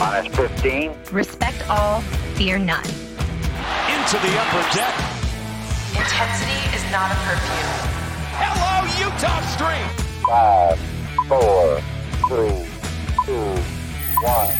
Minus 15. Respect all, fear none. Into the upper deck. Intensity is not a perfume. Hello, Utah Street. Five, four, three, two, one.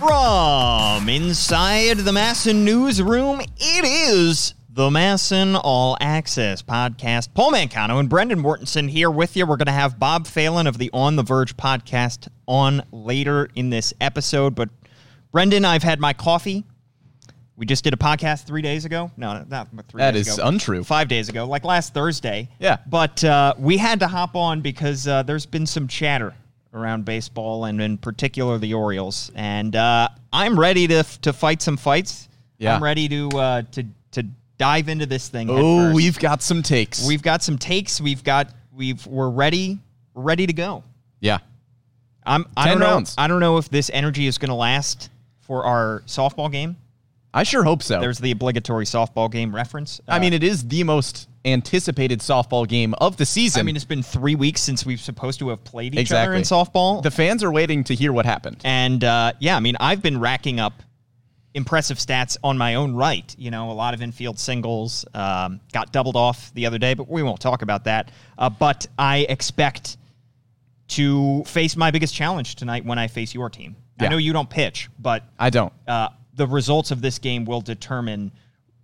From inside the Masson newsroom, it is the Masson All Access podcast. Paul Mancano and Brendan Mortensen here with you. We're going to have Bob Phelan of the On the Verge podcast on later in this episode. But Brendan, I've had my coffee. We just did a podcast three days ago. No, not three That days is ago. untrue. Five days ago, like last Thursday. Yeah. But uh, we had to hop on because uh, there's been some chatter around baseball and in particular the Orioles. And uh, I'm ready to to fight some fights. Yeah. I'm ready to uh, to to dive into this thing. Oh, we've got some takes. we've got some takes. We've got we've we're ready ready to go. yeah. I'm I 10 don't know. I don't know if this energy is going to last for our softball game. I sure hope so. There's the obligatory softball game reference. I Uh, mean, it is the most anticipated softball game of the season. I mean, it's been three weeks since we've supposed to have played each other in softball. the fans are waiting to hear what happened. And uh, yeah, I mean, I've been racking up impressive stats on my own right. You know, a lot of infield singles, um, got doubled off the other day, but we won't talk about that. Uh, but I expect to face my biggest challenge tonight when I face your team. I know you don't pitch, but I don't. uh, the results of this game will determine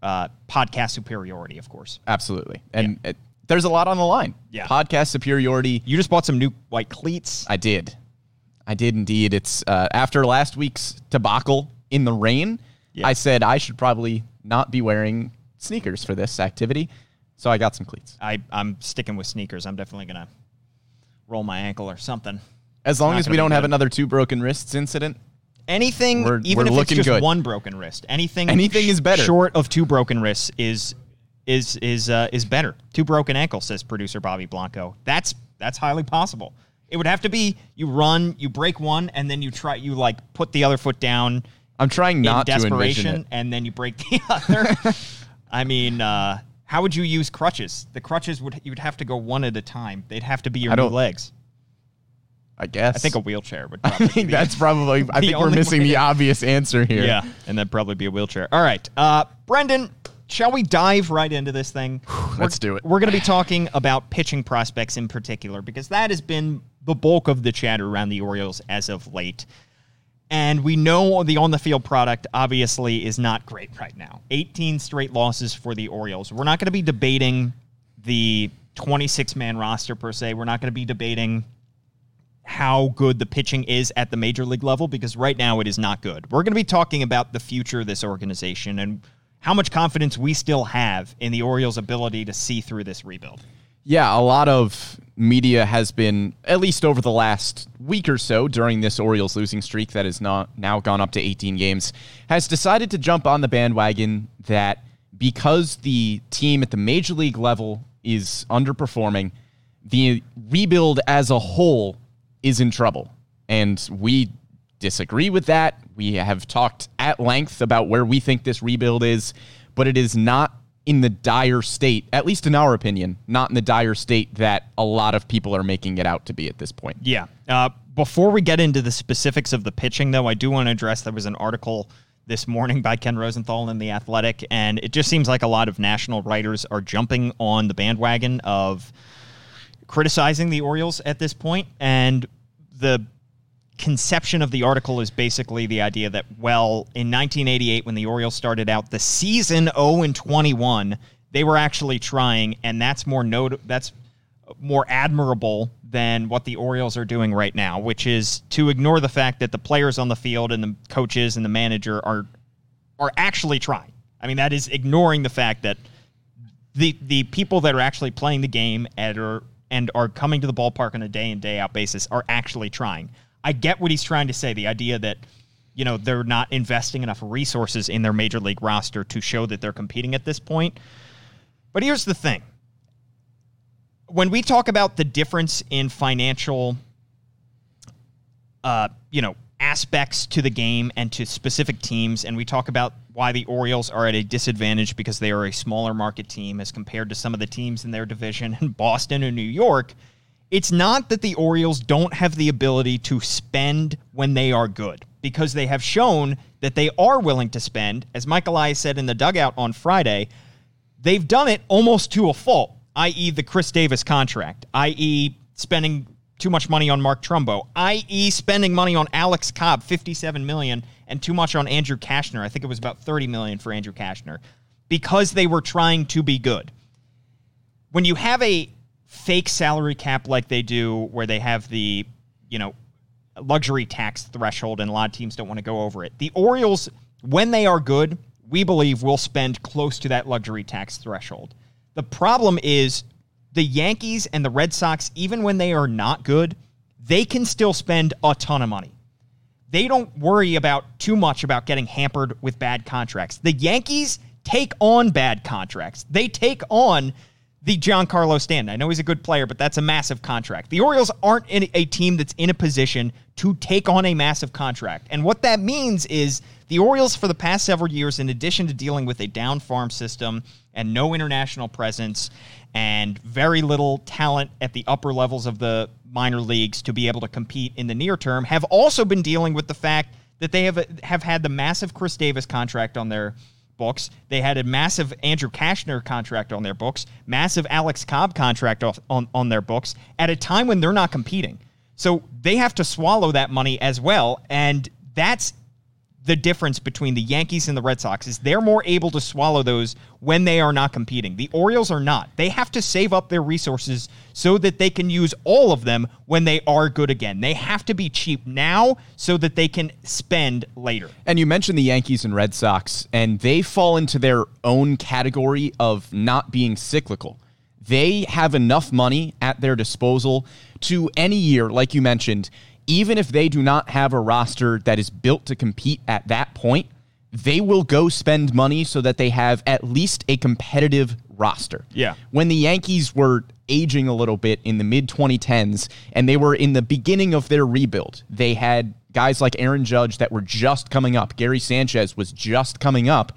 uh, podcast superiority, of course. Absolutely. And it, there's a lot on the line. Yeah. Podcast superiority. You just bought some new white cleats. I did. I did indeed. It's uh, after last week's debacle in the rain. Yeah. I said I should probably not be wearing sneakers for this activity. So I got some cleats. I, I'm sticking with sneakers. I'm definitely going to roll my ankle or something. As long as we don't have good. another two broken wrists incident, Anything, We're- even we're if it's just good. one broken wrist, anything, Anything is better. Short of two broken wrists is is is uh, is better. Two broken ankles, says producer Bobby Blanco. That's that's highly possible. It would have to be you run, you break one, and then you try you like put the other foot down I'm trying not in desperation, and then you break the other. I mean, uh, how would you use crutches? The crutches would you would have to go one at a time. They'd have to be your new legs. I guess. I think a wheelchair would. I think be- that's probably. I think we're missing way. the obvious answer here. Yeah, and that'd probably be a wheelchair. All right, uh, Brendan, shall we dive right into this thing? let's do it. We're going to be talking about pitching prospects in particular because that has been the bulk of the chatter around the Orioles as of late. And we know the on the field product obviously is not great right now. 18 straight losses for the Orioles. We're not going to be debating the 26 man roster per se. We're not going to be debating how good the pitching is at the major league level because right now it is not good. We're going to be talking about the future of this organization and how much confidence we still have in the Orioles' ability to see through this rebuild. Yeah, a lot of media has been, at least over the last week or so during this Orioles losing streak that has not now gone up to 18 games, has decided to jump on the bandwagon that because the team at the major league level is underperforming, the rebuild as a whole is in trouble. And we disagree with that. We have talked at length about where we think this rebuild is, but it is not in the dire state, at least in our opinion, not in the dire state that a lot of people are making it out to be at this point. Yeah. Uh, before we get into the specifics of the pitching, though, I do want to address there was an article this morning by Ken Rosenthal in The Athletic, and it just seems like a lot of national writers are jumping on the bandwagon of criticizing the Orioles at this point, and the conception of the article is basically the idea that well in 1988 when the Orioles started out the season 0 and 21 they were actually trying and that's more not- that's more admirable than what the Orioles are doing right now which is to ignore the fact that the players on the field and the coaches and the manager are are actually trying i mean that is ignoring the fact that the the people that are actually playing the game and are and are coming to the ballpark on a day in day out basis are actually trying. I get what he's trying to say. The idea that you know they're not investing enough resources in their major league roster to show that they're competing at this point. But here's the thing: when we talk about the difference in financial, uh, you know, aspects to the game and to specific teams, and we talk about why the Orioles are at a disadvantage because they are a smaller market team as compared to some of the teams in their division in Boston and New York. It's not that the Orioles don't have the ability to spend when they are good because they have shown that they are willing to spend. As Mike Elias said in the dugout on Friday, they've done it almost to a fault, i.e., the Chris Davis contract, i.e., spending too much money on Mark Trumbo, i.e., spending money on Alex Cobb, 57 million, and too much on Andrew Cashner. I think it was about 30 million for Andrew Cashner because they were trying to be good. When you have a fake salary cap like they do, where they have the, you know, luxury tax threshold, and a lot of teams don't want to go over it. The Orioles, when they are good, we believe will spend close to that luxury tax threshold. The problem is the Yankees and the Red Sox, even when they are not good, they can still spend a ton of money. They don't worry about too much about getting hampered with bad contracts. The Yankees take on bad contracts. They take on the Giancarlo Stanton. I know he's a good player, but that's a massive contract. The Orioles aren't a team that's in a position to take on a massive contract. And what that means is the Orioles, for the past several years, in addition to dealing with a down farm system and no international presence and very little talent at the upper levels of the minor leagues to be able to compete in the near term, have also been dealing with the fact that they have have had the massive Chris Davis contract on their books. They had a massive Andrew Cashner contract on their books, massive Alex Cobb contract on, on their books at a time when they're not competing. So they have to swallow that money as well. And that's the difference between the Yankees and the Red Sox is they're more able to swallow those when they are not competing. The Orioles are not. They have to save up their resources so that they can use all of them when they are good again. They have to be cheap now so that they can spend later. And you mentioned the Yankees and Red Sox, and they fall into their own category of not being cyclical. They have enough money at their disposal to any year, like you mentioned, even if they do not have a roster that is built to compete at that point, they will go spend money so that they have at least a competitive roster. Yeah. When the Yankees were aging a little bit in the mid 2010s and they were in the beginning of their rebuild, they had guys like Aaron Judge that were just coming up. Gary Sanchez was just coming up.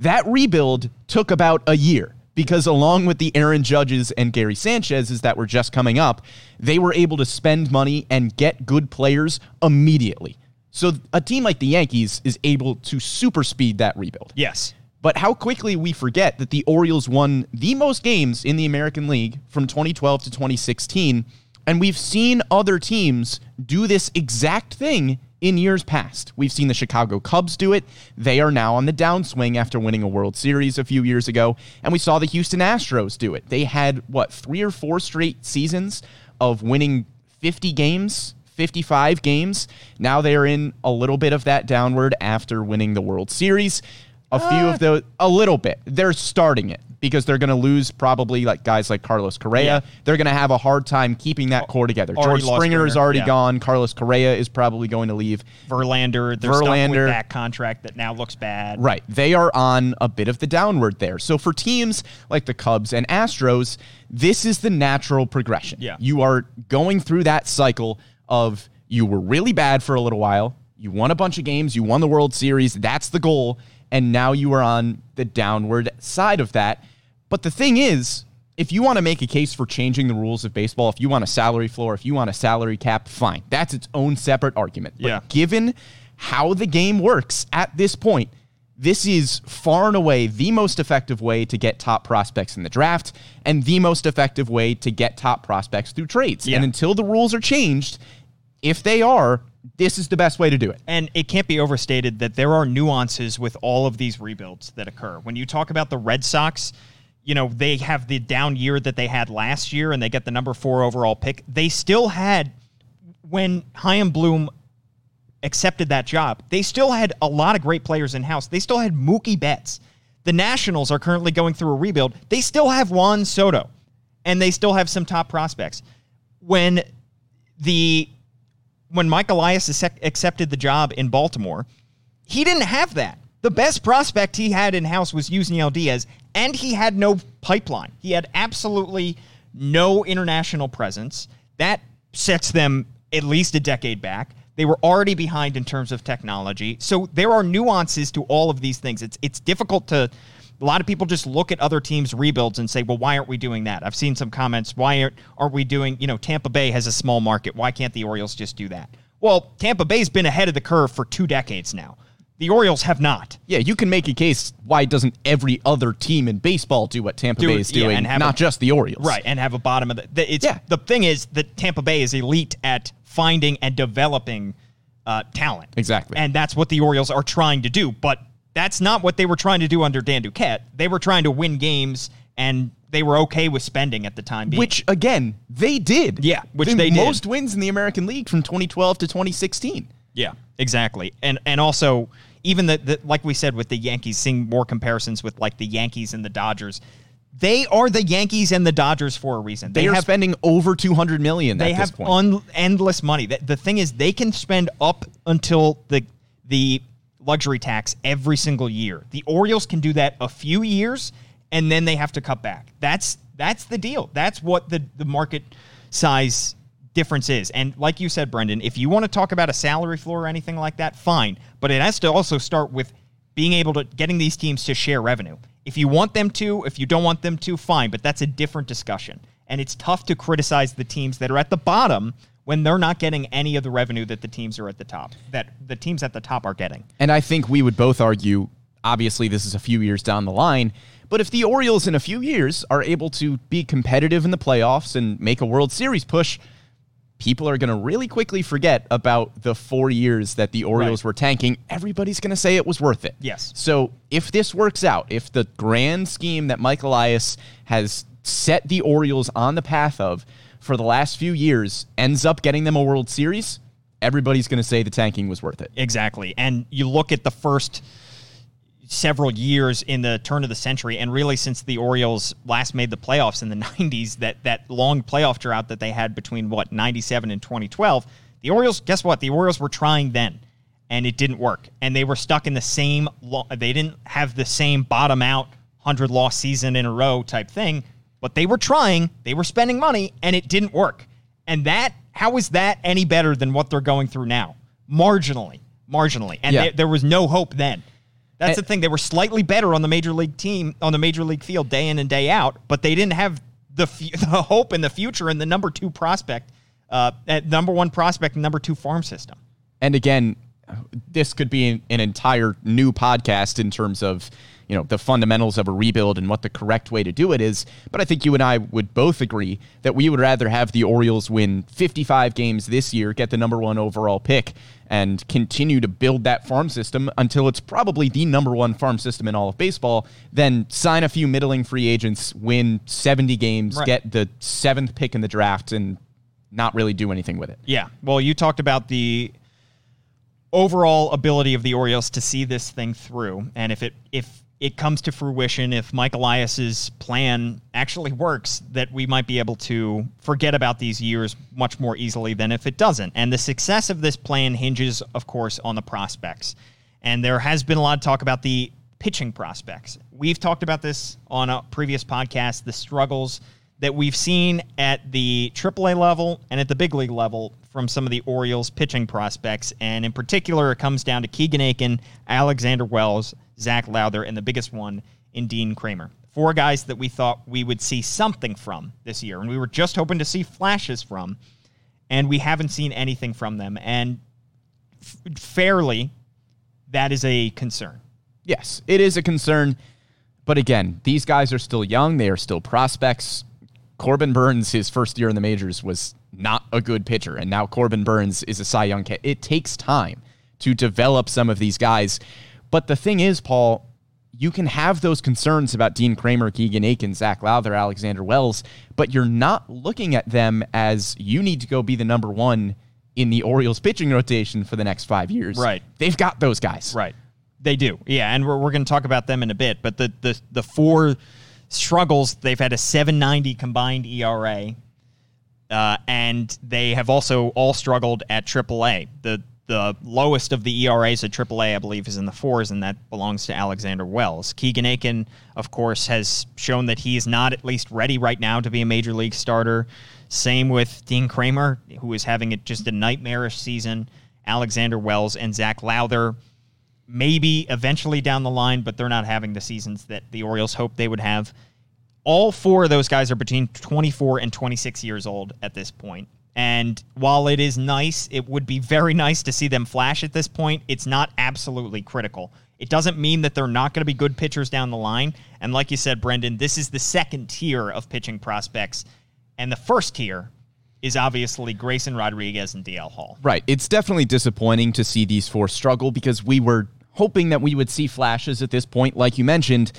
That rebuild took about a year because along with the Aaron Judges and Gary Sanchez's that were just coming up, they were able to spend money and get good players immediately. So a team like the Yankees is able to super speed that rebuild. Yes. But how quickly we forget that the Orioles won the most games in the American League from 2012 to 2016. And we've seen other teams do this exact thing in years past. We've seen the Chicago Cubs do it. They are now on the downswing after winning a World Series a few years ago. And we saw the Houston Astros do it. They had, what, three or four straight seasons of winning 50 games, 55 games. Now they are in a little bit of that downward after winning the World Series. A few uh. of those, a little bit. They're starting it because they're going to lose probably like guys like Carlos Correa. Yeah. They're going to have a hard time keeping that core together. Already George Springer is already yeah. gone. Carlos Correa is probably going to leave. Verlander, with Verlander. that contract that now looks bad. Right. They are on a bit of the downward there. So for teams like the Cubs and Astros, this is the natural progression. Yeah. You are going through that cycle of you were really bad for a little while, you won a bunch of games, you won the World Series, that's the goal, and now you are on the downward side of that. But the thing is, if you want to make a case for changing the rules of baseball, if you want a salary floor, if you want a salary cap, fine. That's its own separate argument. But Yeah. given how the game works at this point, this is far and away the most effective way to get top prospects in the draft and the most effective way to get top prospects through trades. Yeah. And until the rules are changed, if they are, this is the best way to do it. And it can't be overstated that there are nuances with all of these rebuilds that occur. When you talk about the Red Sox, you know, they have the down year that they had last year and they get the number four overall pick. They still had, when Chaim Bloom accepted that job, they still had a lot of great players in house. They still had Mookie Betts. The Nationals are currently going through a rebuild. They still have Juan Soto and they still have some top prospects. When the when Mike Elias accepted the job in Baltimore, he didn't have that. The best prospect he had in house was Yusniel Diaz, and he had no pipeline. He had absolutely no international presence. That sets them at least a decade back. They were already behind in terms of technology. So there are nuances to all of these things. It's it's difficult to a lot of people just look at other teams' rebuilds and say, well, why aren't we doing that? I've seen some comments. Why aren't, aren't we doing, you know, Tampa Bay has a small market. Why can't the Orioles just do that? Well, Tampa Bay's been ahead of the curve for two decades now. The Orioles have not. Yeah, you can make a case why doesn't every other team in baseball do what Tampa Do Bay is yeah, doing, and have not a- just the Orioles. Right, and have a bottom of the. the it's Yeah. the thing is that Tampa Bay is elite at finding and developing uh, talent. Exactly. and that's what the Orioles are trying to do. But that's not what they were trying to do under Dan Duquette. They were trying to win games, and they were okay with spending at the time being. Which again, they did. Yeah, which The they did. most wins in the American League from 2012 to 2016. Yeah, exactly. And and also even the, the like we said with the Yankees, seeing more comparisons with like the Yankees and the Dodgers. They are the Yankees and the Dodgers for a reason. They, are have spending over 200 million they at have this point. un- endless money. The, the thing is, they can spend up until the the luxury tax every single year. The Orioles can do that a few years, and then they have to cut back. That's that's the deal. That's what the the market size difference is. And like you said, Brendan, if you want to talk about a salary floor or anything like that, fine. But it has to also start with being able to getting these teams to share revenue. If you want them to, if you don't want them to, fine. But that's a different discussion. And it's tough to criticize the teams that are at the bottom when they're not getting any of the revenue that the teams are at the top, that the teams at the top are getting. And I think we would both argue, obviously, this is a few years down the line, but if the Orioles in a few years are able to be competitive in the playoffs and make a World Series push, people are going to really quickly forget about the four years that the Orioles Right. were tanking. Everybody's going to say it was worth it. Yes. So if this works out, if the grand scheme that Mike Elias has set the Orioles on the path of for the last few years ends up getting them a World Series, everybody's going to say the tanking was worth it. Exactly. And you look at the first several years in the turn of the century, and really since the Orioles last made the playoffs in the 90s, that, that long playoff drought that they had between, what, 97 and 2012, the Orioles, guess what? The Orioles were trying then, and it didn't work. And they were stuck in the same, they didn't have the same bottom out 100 loss season in a row type thing, but they were trying, they were spending money, and it didn't work. And that, how is that any better than what they're going through now? Marginally, marginally. And Yeah. there was no hope then. That's And- the thing. They were slightly better on the major league team, on the major league field day in and day out, but they didn't have the, fu- the hope in the future and the number two prospect, uh, at number one prospect and number two farm system. and again, this could be an, an entire new podcast in terms of you know the fundamentals of a rebuild and what the correct way to do it is. But I think you and I would both agree that we would rather have the Orioles win 55 games this year, get the number one overall pick, and continue to build that farm system until it's probably the number one farm system in all of baseball, then sign a few middling free agents, win 70 games, Right. get the seventh pick in the draft, and not really do anything with it. Yeah. Well, you talked about the overall ability of the Orioles to see this thing through, and if it if it comes to fruition, if Mike Elias's plan actually works, that we might be able to forget about these years much more easily than if it doesn't. And the success of this plan hinges, of course, on the prospects. And there has been a lot of talk about the pitching prospects. We've talked about this on a previous podcast, the struggles that we've seen at the AAA level and at the big league level from some of the Orioles pitching prospects. And in particular, it comes down to Keegan Akin, Alexander Wells, Zach Lowther, and the biggest one in Dean Kremer. Four guys that we thought we would see something from this year. And we were just hoping to see flashes from. And we haven't seen anything from them. And f- fairly, that is a concern. Yes, it is a concern. But again, these guys are still young. They are still prospects. Corbin Burnes, his first year in the majors, was not a good pitcher. And now Corbin Burnes is a Cy Young cat. It takes time to develop some of these guys. But the thing is, Paul, you can have those concerns about Dean Kremer, Keegan Akin, Zach Lowther, Alexander Wells, but you're not looking at them as you need to go be the number one in the Orioles pitching rotation for the next five years. Right. They've got those guys. Right. They do. Yeah, and we're, we're going to talk about them in a bit. But the, the the four struggles they've had a 790 combined ERA, uh, and they have also all struggled at AAA. The the lowest of the ERAs at AAA, I believe, is in the fours, and that belongs to Alexander Wells. Keegan Akin, of course, has shown that he is not at least ready right now to be a major league starter. Same with Dean Kremer, who is having just a nightmarish season. Alexander Wells, and Zach Lowther. Maybe eventually down the line, but they're not having the seasons that the Orioles hoped they would have. All four of those guys are between 24 and 26 years old at this point. And while it is nice, it would be very nice to see them flash at this point. It's not absolutely critical. It doesn't mean that they're not going to be good pitchers down the line. And like you said, Brendan, this is the second tier of pitching prospects. And the first tier is obviously Grayson Rodriguez and DL Hall. Right. It's definitely disappointing to see these four struggle because we were hoping that we would see flashes at this point, like you mentioned.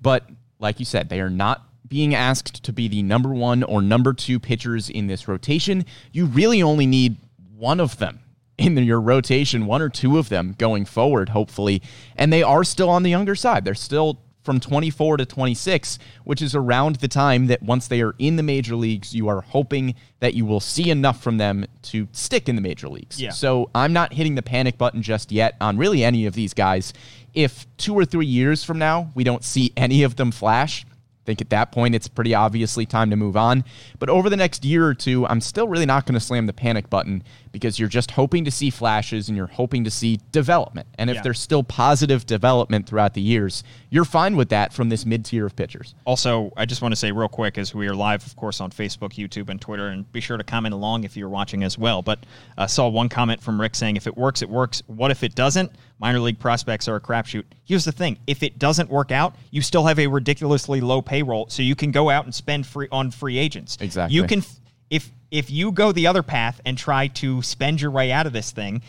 But like you said, they are not being asked to be the number one or number two pitchers in this rotation. You really only need one of them in your rotation, one or two of them going forward, hopefully. And they are still on the younger side. They're still from 24 to 26, which is around the time that once they are in the major leagues, you are hoping that you will see enough from them to stick in the major leagues. Yeah. So I'm not hitting the panic button just yet on really any of these guys. If two or three years from now we don't see any of them flash, I think at that point it's pretty obviously time to move on. But over the next year or two, I'm still really not going to slam the panic button because you're just hoping to see flashes and you're hoping to see development. And if Yeah. there's still positive development throughout the years, you're fine with that from this mid tier of pitchers. Also, I just want to say real quick as we are live, of course, on Facebook, YouTube, and Twitter, and be sure to comment along if you're watching as well. But I saw one comment from Rick saying, if it works, it works. What if it doesn't? Minor league prospects are a crapshoot. Here's the thing if it doesn't work out, you still have a ridiculously low payroll, so you can go out and spend free on free agents. Exactly. You can, if if you go the other path and try to spend your way out of this thing,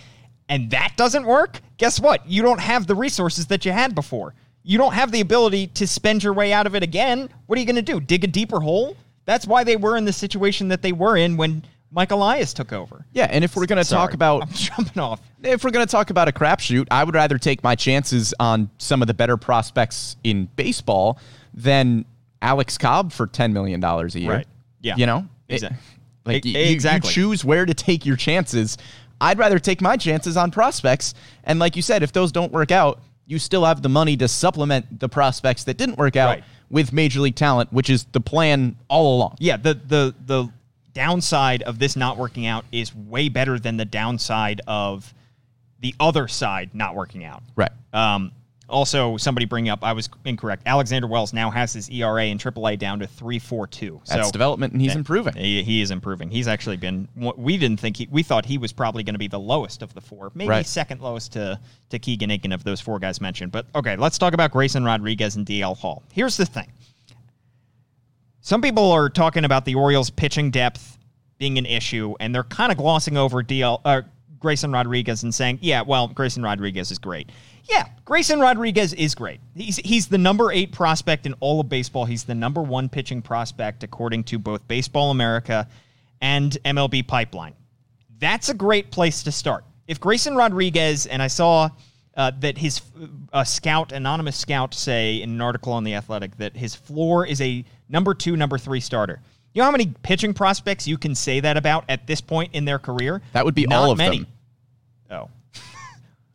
and that doesn't work, guess what? You don't have the resources that you had before. You don't have the ability to spend your way out of it again. What are you going to do? Dig a deeper hole? That's why they were in the situation that they were in when Mike Elias took over. Yeah, and if we're going to talk about I'm jumping off. if we're going to talk about a crapshoot, I would rather take my chances on some of the better prospects in baseball than Alex Cobb for ten million dollars a year. Right. Yeah. you know, It- Exactly. like you- you- exactly. you choose where to take your chances. I'd rather take my chances on prospects, and like you said, if those don't work out, you still have the money to supplement the prospects that didn't work out Right. with major league talent, which is the plan all along. Yeah, the the the downside of this not working out is way better than the downside of the other side not working out. Right. Um, also, somebody bring up I was incorrect. Alexander Wells now has his ERA in AAA down to three four two. That's so development, and he's improving. He, he is improving. He's actually been. We didn't think he. We thought he was probably going to be the lowest of the four, maybe Right. second lowest to to Keegan Akin of those four guys mentioned. But okay, let's talk about Grayson Rodriguez and DL Hall. Here's the thing. Some people are talking about the Orioles' pitching depth being an issue, and they're kind of glossing over DL uh, Grayson Rodriguez and saying, "Yeah, well, Grayson Rodriguez is great." Yeah, Grayson Rodriguez is great. He's he's the number eight prospect in all of baseball. He's the number one pitching prospect according to both Baseball America and MLB Pipeline. That's a great place to start. If Grayson Rodriguez and I saw uh, that his a scout, anonymous scout, say in an article on the Athletic that his floor is a number two, number three starter. You know how many pitching prospects you can say that about at this point in their career? That would be Not all of many. them. Oh,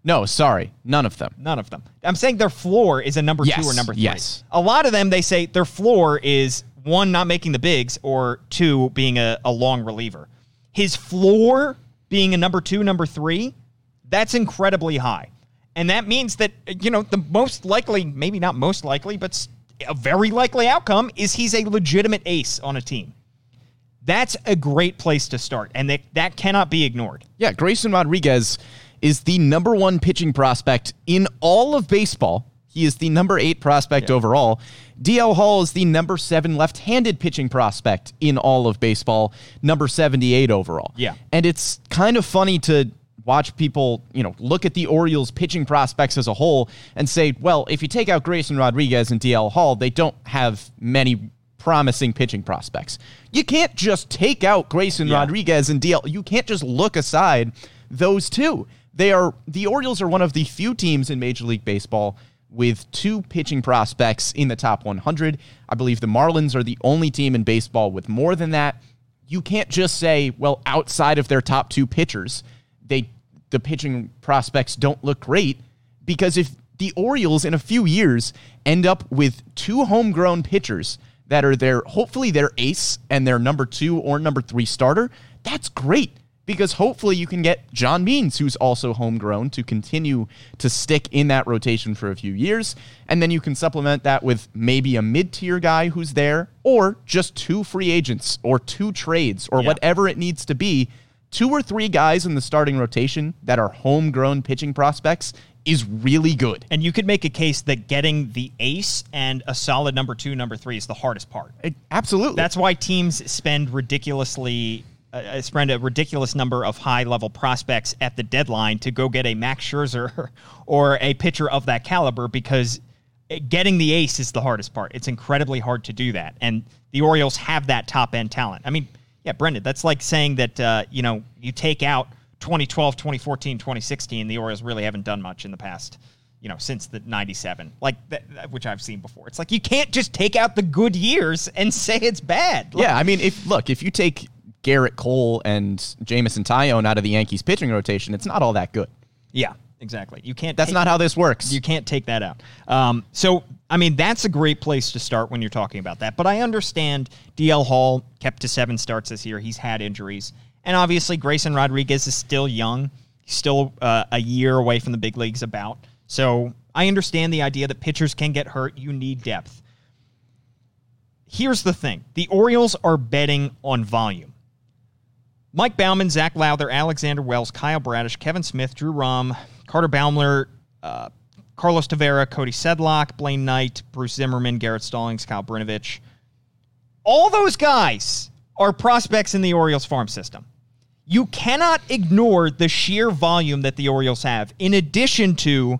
No, sorry, none of them. none of them. I'm saying their floor is a number two or number three. yes. A lot of them, they say their floor is one, not making the bigs, or two, being a, a long reliever. His floor being a number two, number three, that's incredibly high. And that means that, you know, the most likely, maybe not most likely, but a very likely outcome is he's a legitimate ace on a team. That's a great place to start, and that, that cannot be ignored. Yeah, Grayson Rodriguez is the number one pitching prospect in all of baseball. He is the number eight prospect overall. DL Hall is the number seven left handed pitching prospect in all of baseball, number 78 overall. Yeah. And it's kind of funny to watch people, you know, look at the Orioles pitching prospects as a whole and say, well, if you take out Grayson Rodriguez and DL Hall, they don't have many promising pitching prospects. You can't just take out Grayson Yeah. Rodriguez and DL. You can't just look aside those two. They are the Orioles are one of the few teams in Major League Baseball with two pitching prospects in the top 100. I believe the Marlins are the only team in baseball with more than that. You can't just say, well, outside of their top two pitchers, they the pitching prospects don't look great because if the Orioles in a few years end up with two homegrown pitchers that are their hopefully their ace and their number 2 or number 3 starter, that's great because hopefully you can get John Means, who's also homegrown, to continue to stick in that rotation for a few years. And then you can supplement that with maybe a mid tier guy who's there, or just two free agents, or two trades, or Yeah. whatever it needs to be. Two or three guys in the starting rotation that are homegrown pitching prospects is really good. And you could make a case that getting the ace and a solid number two, number three is the hardest part. It- absolutely. That's why teams spend ridiculously uh, spend a ridiculous number of high level prospects at the deadline to go get a Max Scherzer or a pitcher of that caliber because getting the ace is the hardest part. It's incredibly hard to do that, and the Orioles have that top end talent. I mean, yeah, Brendan, that's like saying that uh, you know you take out 2012, 2014, 2016. The Orioles really haven't done much in the past. You know, since the '97, like that, which I've seen before. It's like you can't just take out the good years and say it's bad. Yeah, I mean, if look, if you take Gerrit Cole and Jameson Taillon out of the Yankees pitching rotation, it's not all that good. Yeah, exactly. You can't. That's take- not how this works. You can't take that out. Um, so, I mean, that's a great place to start when you're talking about that. But I understand DL Hall kept to seven starts this year. He's had injuries, and obviously Grayson Rodriguez is still young. He's still uh, a year away from the big leagues. About so, I understand the idea that pitchers can get hurt. You need depth. Here's the thing: the Orioles are betting on volume. Mike Baumann, Zach Lowther, Alexander Wells, Kyle Bradish, Kevin Smith, Drew Rom, Carter Baumler, uh, Carlos Tavera, Cody Sedlock, Blaine Knight, Bruce Zimmermann, Garrett Stallings, Kyle Brinovich. All those guys are prospects in the Orioles farm system. You cannot ignore the sheer volume that the Orioles have, in addition to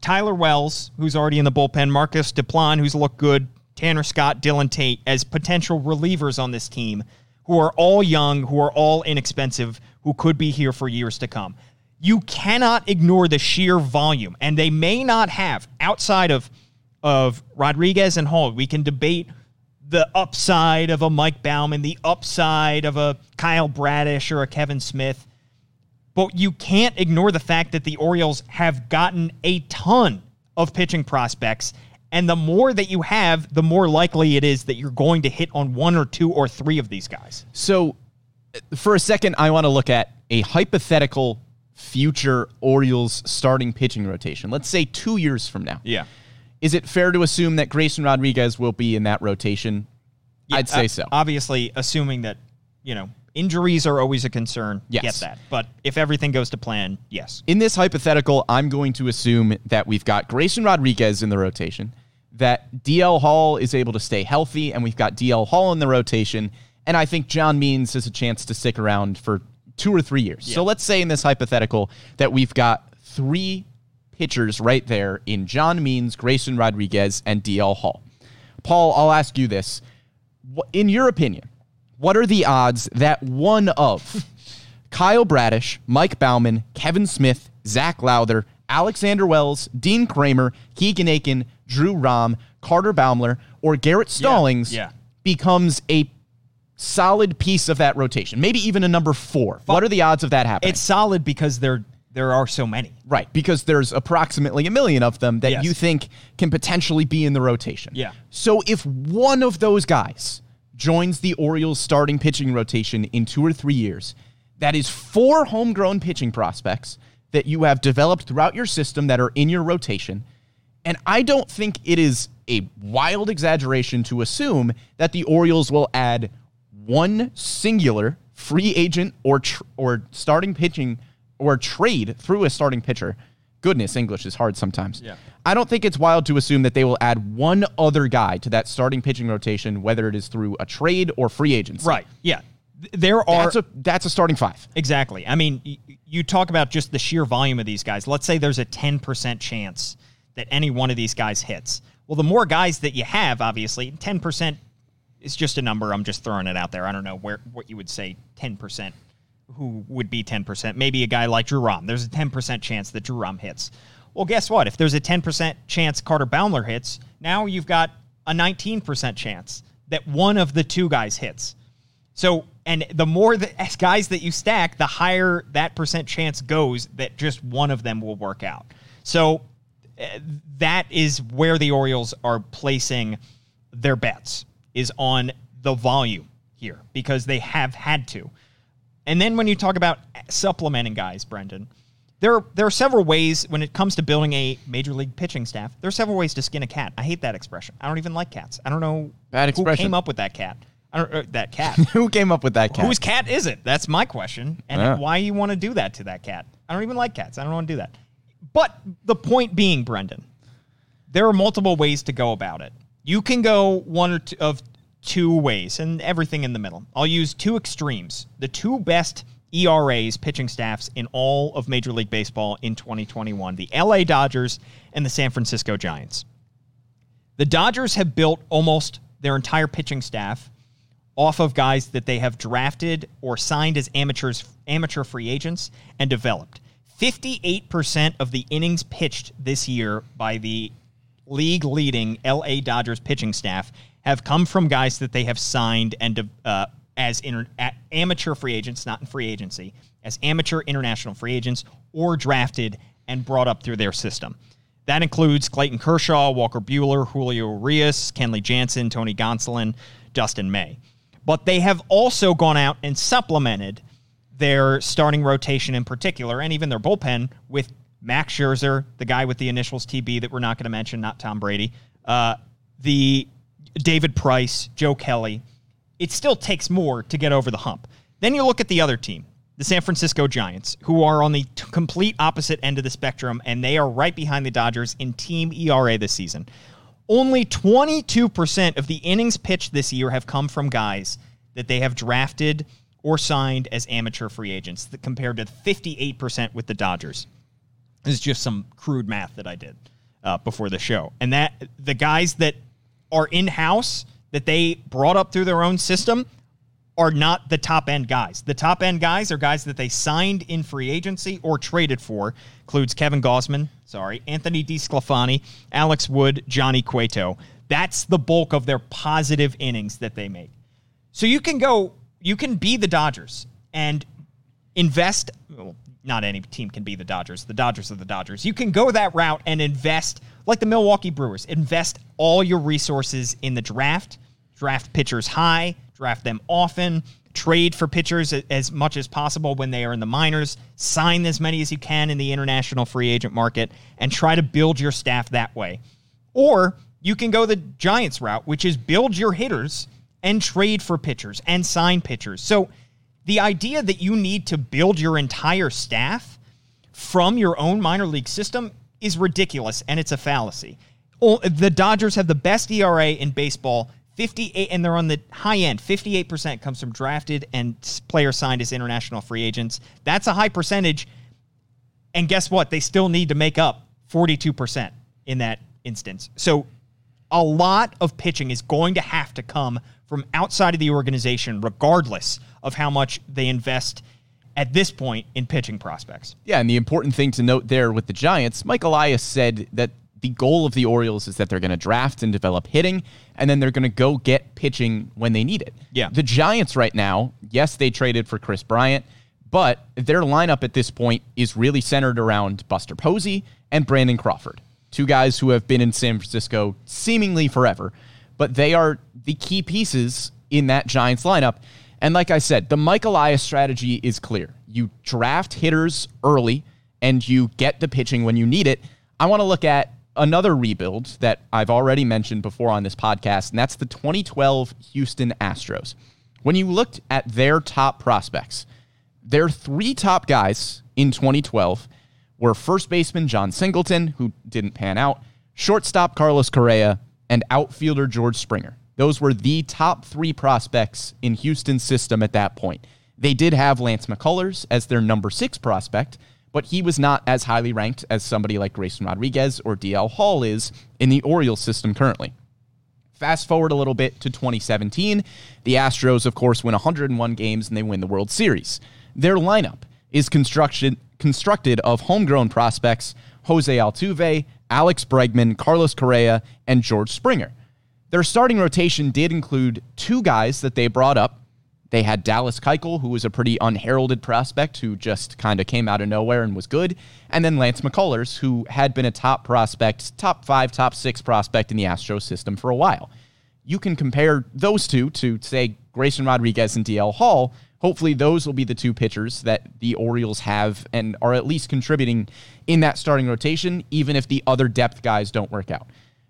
Tyler Wells, who's already in the bullpen, Marcos Diplan, who's looked good, Tanner Scott, Dylan Tate, as potential relievers on this team, who are all young, who are all inexpensive, who could be here for years to come. You cannot ignore the sheer volume, and they may not have outside of of Rodriguez and Hall. We can debate the upside of a Mike Baumann, the upside of a Kyle Bradish or a Kevin Smith. But you can't ignore the fact that the Orioles have gotten a ton of pitching prospects. And the more that you have, the more likely it is that you're going to hit on one or two or three of these guys. So, uh, for a second, I want to look at a hypothetical future Orioles starting pitching rotation. Let's say two years from now. Yeah. Is it fair to assume that Grayson Rodriguez will be in that rotation? I'd say Uh, so. Obviously, assuming that, you know, injuries are always a concern. Yes. Get that. But if everything goes to plan, yes. in this hypothetical, I'm going to assume that we've got Grayson Rodriguez in the rotation, that DL Hall is able to stay healthy, and we've got DL Hall in the rotation. And I think John Means has a chance to stick around for two or three years. So let's say in this hypothetical that we've got three pitchers right there in John Means, Grayson Rodriguez, and DL Hall. Paul, I'll ask you this. In your opinion, what are the odds that one of Kyle Bradish, Mike Baumann, Kevin Smith, Zach Lowther, Alexander Wells, Dean Kremer, Keegan Akin, Drew Rom, Carter Baumler, or Garrett Stallings yeah. becomes a solid piece of that rotation? Maybe even a number four. What are the odds of that happening? It's solid because there there are so many. Right, because there's approximately a million of them that Yes. you think can potentially be in the rotation. Yeah. So if one of those guys joins the Orioles starting pitching rotation in two or three years, that is four homegrown pitching prospects that you have developed throughout your system that are in your rotation. And I don't think it is a wild exaggeration to assume that the Orioles will add one singular free agent or tr- or starting pitching or trade through a starting pitcher. Goodness, English is hard sometimes. Yeah. I don't think it's wild to assume that they will add one other guy to that starting pitching rotation, whether it is through a trade or free agency. Right. Yeah. There are That's a that's a starting five. Exactly. I mean, y- you talk about just the sheer volume of these guys. Let's say there's a 10% chance that any one of these guys hits. Well, the more guys that you have, obviously, 10% is just a number. I'm just throwing it out there. I don't know where what you would say 10% who would be 10%. Maybe a guy like Drew Rom. There's a 10% chance that Drew Rom hits. Well, guess what? If there's a 10% chance Carter Baumler hits, now you've got a 19% chance that one of the two guys hits. So, and the more the guys that you stack, the higher that percent chance goes that just one of them will work out. So, uh, that is where the Orioles are placing their bets is on the volume here because they have had to. And then when you talk about supplementing guys, Brendan, there there are several ways when it comes to building a major league pitching staff. There are several ways to skin a cat. I hate that expression. I don't even like cats. I don't know Bad expression. who came up with that cat. I don't uh, that cat. Who came up with that cat? Whose cat is it? That's my question. And Yeah. why you want to do that to that cat? I don't even like cats. I don't want to do that. But the point being, Brendan, there are multiple ways to go about it. You can go one or two of two ways and everything in the middle. I'll use two extremes. The two best ERAs pitching staffs in all of Major League Baseball in 2021, the LA Dodgers and the San Francisco Giants. The Dodgers have built almost their entire pitching staff off of guys that they have drafted or signed as amateurs amateur free agents and developed. 58% of the innings pitched this year by the league leading LA Dodgers pitching staff have come from guys that they have signed and uh, as inter- amateur free agents, not in free agency, as amateur international free agents or drafted and brought up through their system. That includes Clayton Kershaw, Walker Buehler, Julio Urias, Kenley Jansen, Tony Gonsolin, Dustin May. But they have also gone out and supplemented their starting rotation in particular, and even their bullpen with Max Scherzer, the guy with the initials TB that we're not going to mention, not Tom Brady, uh, the David Price, Joe Kelly. It still takes more to get over the hump. Then you look at the other team, the San Francisco Giants, who are on the t- complete opposite end of the spectrum, and they are right behind the Dodgers in team ERA this season. Only 22% of the innings pitched this year have come from guys that they have drafted or signed as amateur free agents, compared to 58% with the Dodgers. This is just some crude math that I did uh, before the show. And that the guys that are in house that they brought up through their own system are not the top end guys. The top end guys are guys that they signed in free agency or traded for. Includes Kevin Gausman, sorry, Anthony DeSclafani, Alex Wood, Johnny Cueto. That's the bulk of their positive innings that they make. So you can go, you can be the Dodgers and invest. Well, not any team can be the Dodgers. The Dodgers are the Dodgers. You can go that route and invest, like the Milwaukee Brewers, invest all your resources in the draft, draft pitchers high, draft them often, trade for pitchers as much as possible when they are in the minors, sign as many as you can in the international free agent market, and try to build your staff that way. Or you can go the Giants route, which is build your hitters and trade for pitchers and sign pitchers. So the idea that you need to build your entire staff from your own minor league system is ridiculous and it's a fallacy. The Dodgers have the best ERA in baseball, 58 and they're on the high end. 58% comes from drafted and player signed as international free agents. That's a high percentage. And guess what? They still need to make up 42% in that instance. So a lot of pitching is going to have to come from outside of the organization, regardless of how much they invest at this point in pitching prospects. Yeah, and the important thing to note there with the Giants, Mike Elias said that the goal of the Orioles is that they're going to draft and develop hitting, and then they're going to go get pitching when they need it. Yeah. The Giants right now, yes, they traded for Kris Bryant, but their lineup at this point is really centered around Buster Posey and Brandon Crawford, two guys who have been in San Francisco seemingly forever, but they are the key pieces in that Giants lineup. And like I said, the Mike Elias strategy is clear. You draft hitters early and you get the pitching when you need it. I want to look at another rebuild that I've already mentioned before on this podcast, and that's the 2012 Houston Astros. When you looked at their top prospects, their three top guys in 2012 were first baseman Jon Singleton, who didn't pan out, shortstop Carlos Correa, and outfielder George Springer. Those were the top three prospects in Houston's system at that point. They did have Lance McCullers as their number six prospect, but he was not as highly ranked as somebody like Grayson Rodriguez or DL Hall is in the Orioles system currently. Fast forward a little bit to 2017. The Astros, of course, win 101 games and they win the World Series. Their lineup is construction, constructed of homegrown prospects Jose Altuve, Alex Bregman, Carlos Correa, and George Springer. Their starting rotation did include two guys that they brought up. They had Dallas Keuchel, who was a pretty unheralded prospect who just kind of came out of nowhere and was good, and then Lance McCullers, who had been a top prospect, top five, top six prospect in the Astros system for a while. You can compare those two to, say, Grayson Rodriguez and DL Hall, hopefully those will be the two pitchers that the Orioles have and are at least contributing in that starting rotation, even if the other depth guys don't work out.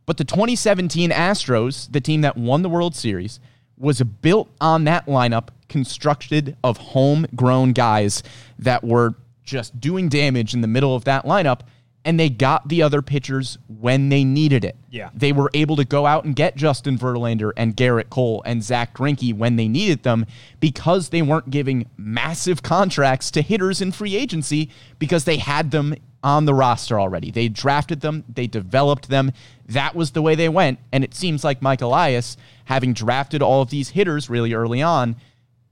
But the 2017 Astros, the team that won the World Series, was built on that lineup, constructed of homegrown guys that were just doing damage in the middle of that lineup and they got the other pitchers when they needed it. Yeah. They were able to go out and get Justin Verlander and Gerrit Cole and Zach Greinke when they needed them because they weren't giving massive contracts to hitters in free agency because they had them on the roster already. They drafted them, they developed them. That was the way they went. And it seems like Mike Elias, having drafted all of these hitters really early on,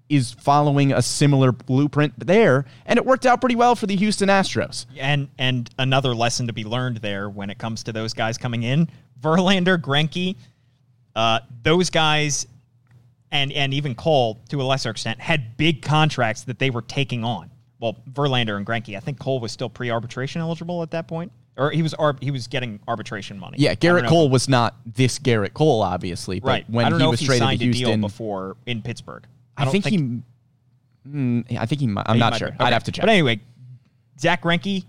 is following a similar blueprint there, and it worked out pretty well for the Houston Astros. And and another lesson to be learned there when it comes to those guys coming in, Verlander, Greinke, uh, those guys, and and even Cole to a lesser extent had big contracts that they were taking on. Well, Verlander and Greinke, I think Cole was still pre-arbitration eligible at that point, or he was arb- he was getting arbitration money. Yeah, Gerrit Cole was not this Gerrit Cole, obviously, but right. when I don't he know was if he traded signed to a deal Houston, before in Pittsburgh. I, don't think, he. Mm, I think he. might- I'm He not might sure. be. I'd have to check. But anyway, Zach Greinke,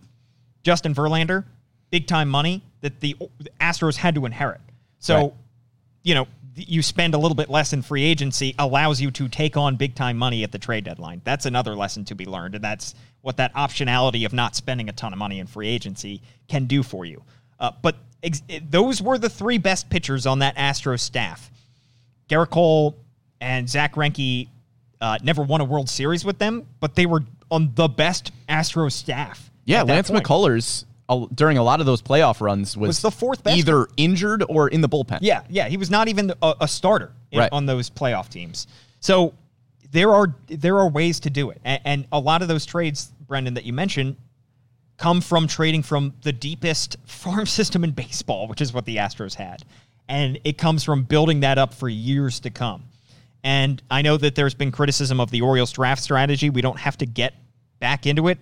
Justin Verlander, big time money that the Astros had to inherit. So, Right. you know, you spend a little bit less in free agency allows you to take on big time money at the trade deadline. That's another lesson to be learned, and that's what that optionality of not spending a ton of money in free agency can do for you. Uh, but ex- those were the three best pitchers on that Astros staff. Gerrit Cole and Zach Greinke uh, never won a World Series with them, but they were on the best Astros staff. yeah, Lance point. McCullers uh, during a lot of those playoff runs was, Was the fourth best. either injured or in the bullpen. Yeah, yeah, he was not even a, a starter in- Right. on those playoff teams. So there are there are ways to do it, and, and a lot of those trades, Brendan, that you mentioned, come from trading from the deepest farm system in baseball, which is what the Astros had, and it comes from building that up for years to come. And I know that there's been criticism of the Orioles draft strategy. We don't have to get back into it,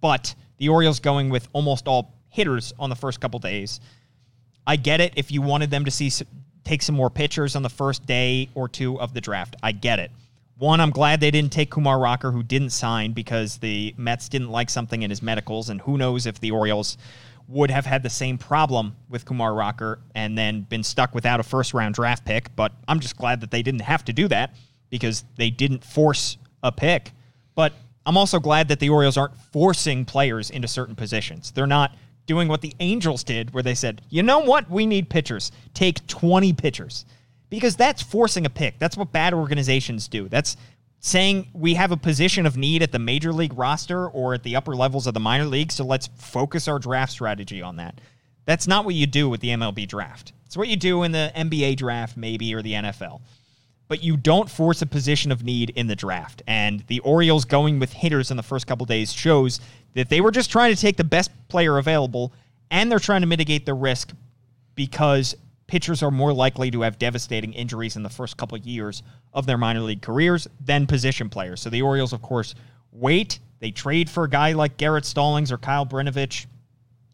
but the Orioles going with almost all hitters on the first couple days. I get it if you wanted them to see take some more pitchers on the first day or two of the draft. I get it. One, I'm glad they didn't take Kumar Rocker, who didn't sign because the Mets didn't like something in his medicals, and who knows if the Orioles would have had the same problem with Kumar Rocker and then been stuck without a first round draft pick. But I'm just glad that they didn't have to do that because they didn't force a pick. But I'm also glad that the Orioles aren't forcing players into certain positions. They're not doing what the Angels did, where they said, you know what, we need pitchers. Take 20 pitchers. Because that's forcing a pick. That's what bad organizations do. That's saying we have a position of need at the major league roster or at the upper levels of the minor league, so let's focus our draft strategy on that. That's not what you do with the MLB draft. It's what you do in the NBA draft, maybe, or the NFL but you don't force a position of need in the draft. And the Orioles going with hitters in the first couple days shows that they were just trying to take the best player available and they're trying to mitigate the risk because pitchers are more likely to have devastating injuries in the first couple years of their minor league careers than position players. So the Orioles, of course, wait. They trade for a guy like Garrett Stallings or Kyle Brinovich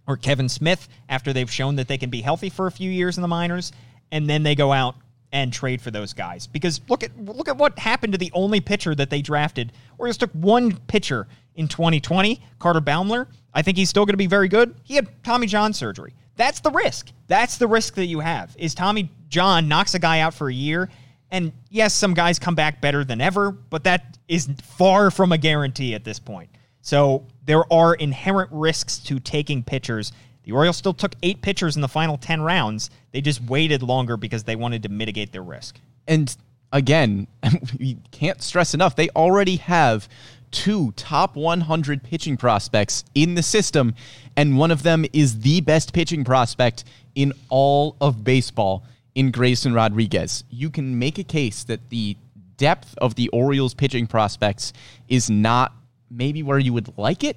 or Kevin Smith after they've shown that they can be healthy for a few years in the minors, and then they go out and trade for those guys. Because look at look at what happened to the only pitcher that they drafted. Orioles took one pitcher in 2020, Carter Baumler. I think he's still going to be very good. He had Tommy John surgery. That's the risk. That's the risk that you have. Is Tommy John knocks a guy out for a year, and yes, some guys come back better than ever, but that is far from a guarantee at this point. So there are inherent risks to taking pitchers. The Orioles still took eight pitchers in the final 10 rounds. They just waited longer because they wanted to mitigate their risk. And again, we can't stress enough, they already have two top 100 pitching prospects in the system, and one of them is the best pitching prospect in all of baseball in Grayson Rodriguez. You can make a case that the depth of the Orioles pitching prospects is not maybe where you would like it,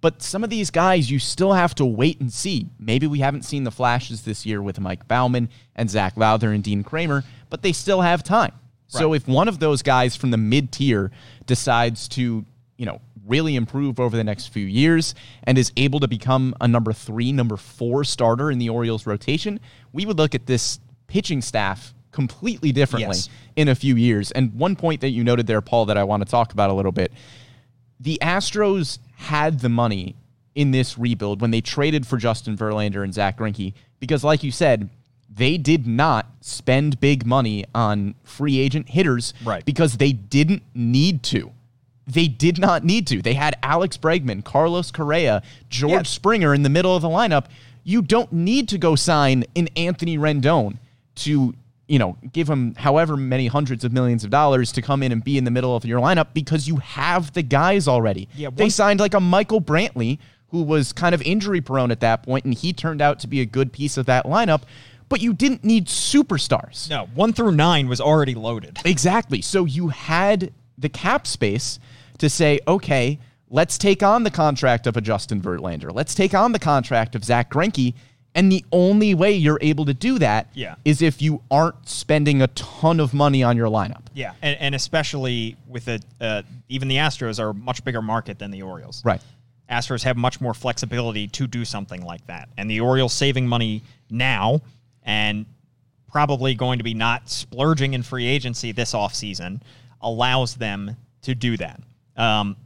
but some of these guys you still have to wait and see. Maybe we haven't seen the flashes this year with Mike Baumann and Zach Lowther and Dean Kremer, but they still have time. So if one of those guys from the mid tier decides to, you know, really improve over the next few years and is able to become a number three, number four starter in the Orioles rotation, we would look at this pitching staff completely differently Yes. in a few years. And one point that you noted there, Paul, that I want to talk about a little bit the Astros had the money in this rebuild when they traded for Justin Verlander and Zach Greinke because, like you said, they did not spend big money on free agent hitters Right. because they didn't need to. They did not need to. They had Alex Bregman, Carlos Correa, George Yeah. Springer in the middle of the lineup. You don't need to go sign an Anthony Rendon to, you know, give him however many hundreds of millions of dollars to come in and be in the middle of your lineup because you have the guys already. Yeah, they signed like a Michael Brantley who was kind of injury prone at that point, and he turned out to be a good piece of that lineup. But you didn't need superstars. No, one through nine was already loaded. Exactly. So you had the cap space to say, okay, let's take on the contract of a Justin Verlander. Let's take on the contract of Zach Greinke. And the only way you're able to do that is Yeah. if you aren't spending a ton of money on your lineup. Yeah, and, and especially with it, uh, even the Astros are a much bigger market than the Orioles. Right. Astros have much more flexibility to do something like that. And the Orioles saving money now and probably going to be not splurging in free agency this offseason allows them to do that. Um,